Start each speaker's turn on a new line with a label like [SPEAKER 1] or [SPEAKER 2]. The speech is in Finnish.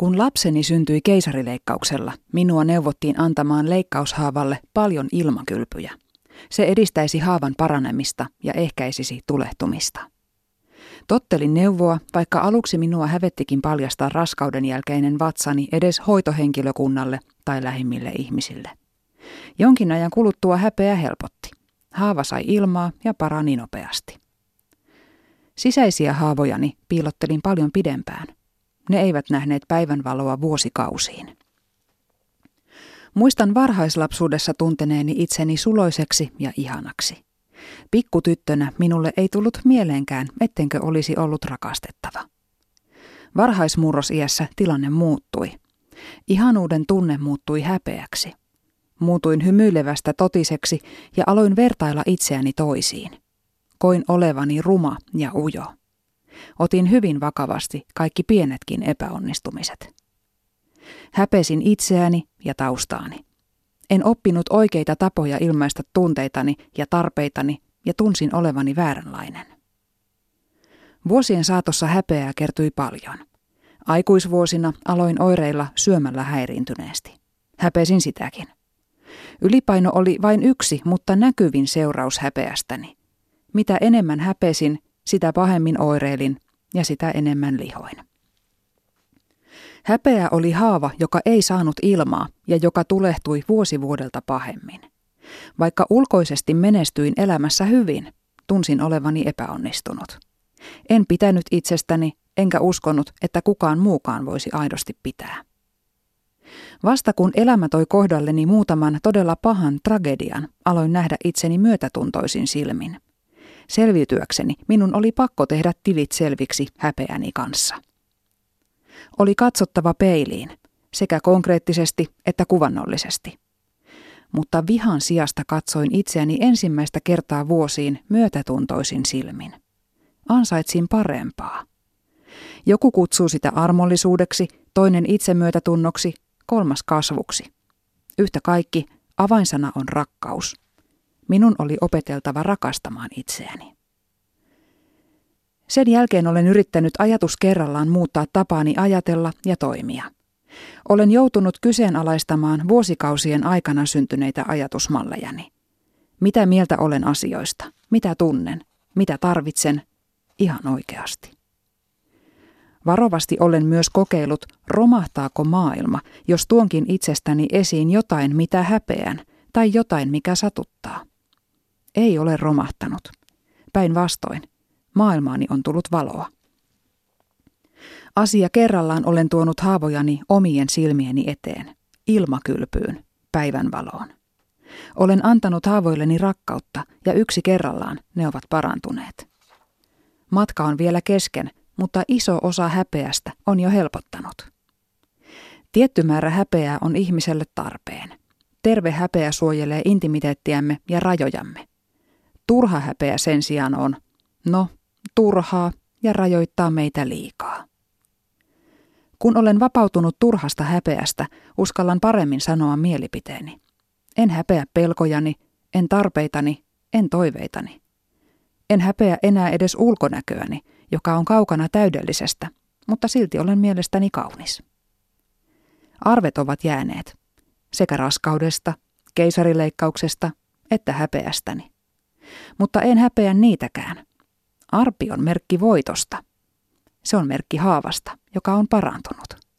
[SPEAKER 1] Kun lapseni syntyi keisarileikkauksella, minua neuvottiin antamaan leikkaushaavalle paljon ilmakylpyjä. Se edistäisi haavan paranemista ja ehkäisisi tulehtumista. Tottelin neuvoa, vaikka aluksi minua hävettikin paljastaa raskauden jälkeinen vatsani edes hoitohenkilökunnalle tai lähimmille ihmisille. Jonkin ajan kuluttua häpeä helpotti. Haava sai ilmaa ja parani nopeasti. Sisäisiä haavojani piilottelin paljon pidempään. Ne eivät nähneet päivänvaloa vuosikausiin. Muistan varhaislapsuudessa tunteneeni itseni suloiseksi ja ihanaksi. Pikkutyttönä minulle ei tullut mieleenkään, ettenkö olisi ollut rakastettava. Varhaismurrosiässä tilanne muuttui. Ihanuuden tunne muuttui häpeäksi. Muutuin hymyilevästä totiseksi ja aloin vertailla itseäni toisiin. Koin olevani ruma ja ujo. Otin hyvin vakavasti kaikki pienetkin epäonnistumiset. Häpesin itseäni ja taustaani. En oppinut oikeita tapoja ilmaista tunteitani ja tarpeitani ja tunsin olevani vääränlainen. Vuosien saatossa häpeää kertyi paljon. Aikuisvuosina aloin oireilla syömällä häiriintyneesti. Häpesin sitäkin. Ylipaino oli vain yksi, mutta näkyvin seuraus häpeästäni. Mitä enemmän häpesin, sitä pahemmin oireilin ja sitä enemmän lihoin. Häpeä oli haava, joka ei saanut ilmaa ja joka tulehtui vuosi vuodelta pahemmin. Vaikka ulkoisesti menestyin elämässä hyvin, tunsin olevani epäonnistunut. En pitänyt itsestäni, enkä uskonut, että kukaan muukaan voisi aidosti pitää. Vasta kun elämä toi kohdalleni muutaman todella pahan tragedian, aloin nähdä itseni myötätuntoisin silmin. Selviytyäkseni minun oli pakko tehdä tilit selviksi häpeäni kanssa. Oli katsottava peiliin, sekä konkreettisesti että kuvannollisesti. Mutta vihan sijasta katsoin itseäni ensimmäistä kertaa vuosiin myötätuntoisin silmin. Ansaitsin parempaa. Joku kutsuu sitä armollisuudeksi, toinen itsemyötätunnoksi, kolmas kasvuksi. Yhtä kaikki, avainsana on rakkaus. Minun oli opeteltava rakastamaan itseäni. Sen jälkeen olen yrittänyt ajatus kerrallaan muuttaa tapaani ajatella ja toimia. Olen joutunut kyseenalaistamaan vuosikausien aikana syntyneitä ajatusmallejani. Mitä mieltä olen asioista? Mitä tunnen? Mitä tarvitsen? Ihan oikeasti. Varovasti olen myös kokeillut, romahtaako maailma, jos tuonkin itsestäni esiin jotain, mitä häpeän, tai jotain, mikä satuttaa. Ei ole romahtanut. Päinvastoin, maailmaani on tullut valoa. Asia kerrallaan olen tuonut haavojani omien silmieni eteen, ilmakylpyyn, päivänvaloon. Olen antanut haavoilleni rakkautta ja yksi kerrallaan ne ovat parantuneet. Matka on vielä kesken, mutta iso osa häpeästä on jo helpottanut. Tietty määrä häpeää on ihmiselle tarpeen. Terve häpeä suojelee intimiteettiämme ja rajojamme. Turha häpeä sen sijaan on, no, turhaa ja rajoittaa meitä liikaa. Kun olen vapautunut turhasta häpeästä, uskallan paremmin sanoa mielipiteeni. En häpeä pelkojani, en tarpeitani, en toiveitani. En häpeä enää edes ulkonäköäni, joka on kaukana täydellisestä, mutta silti olen mielestäni kaunis. Arvet ovat jääneet, sekä raskaudesta, keisarileikkauksesta että häpeästäni. Mutta en häpeä niitäkään. Arpi on merkki voitosta. Se on merkki haavasta, joka on parantunut.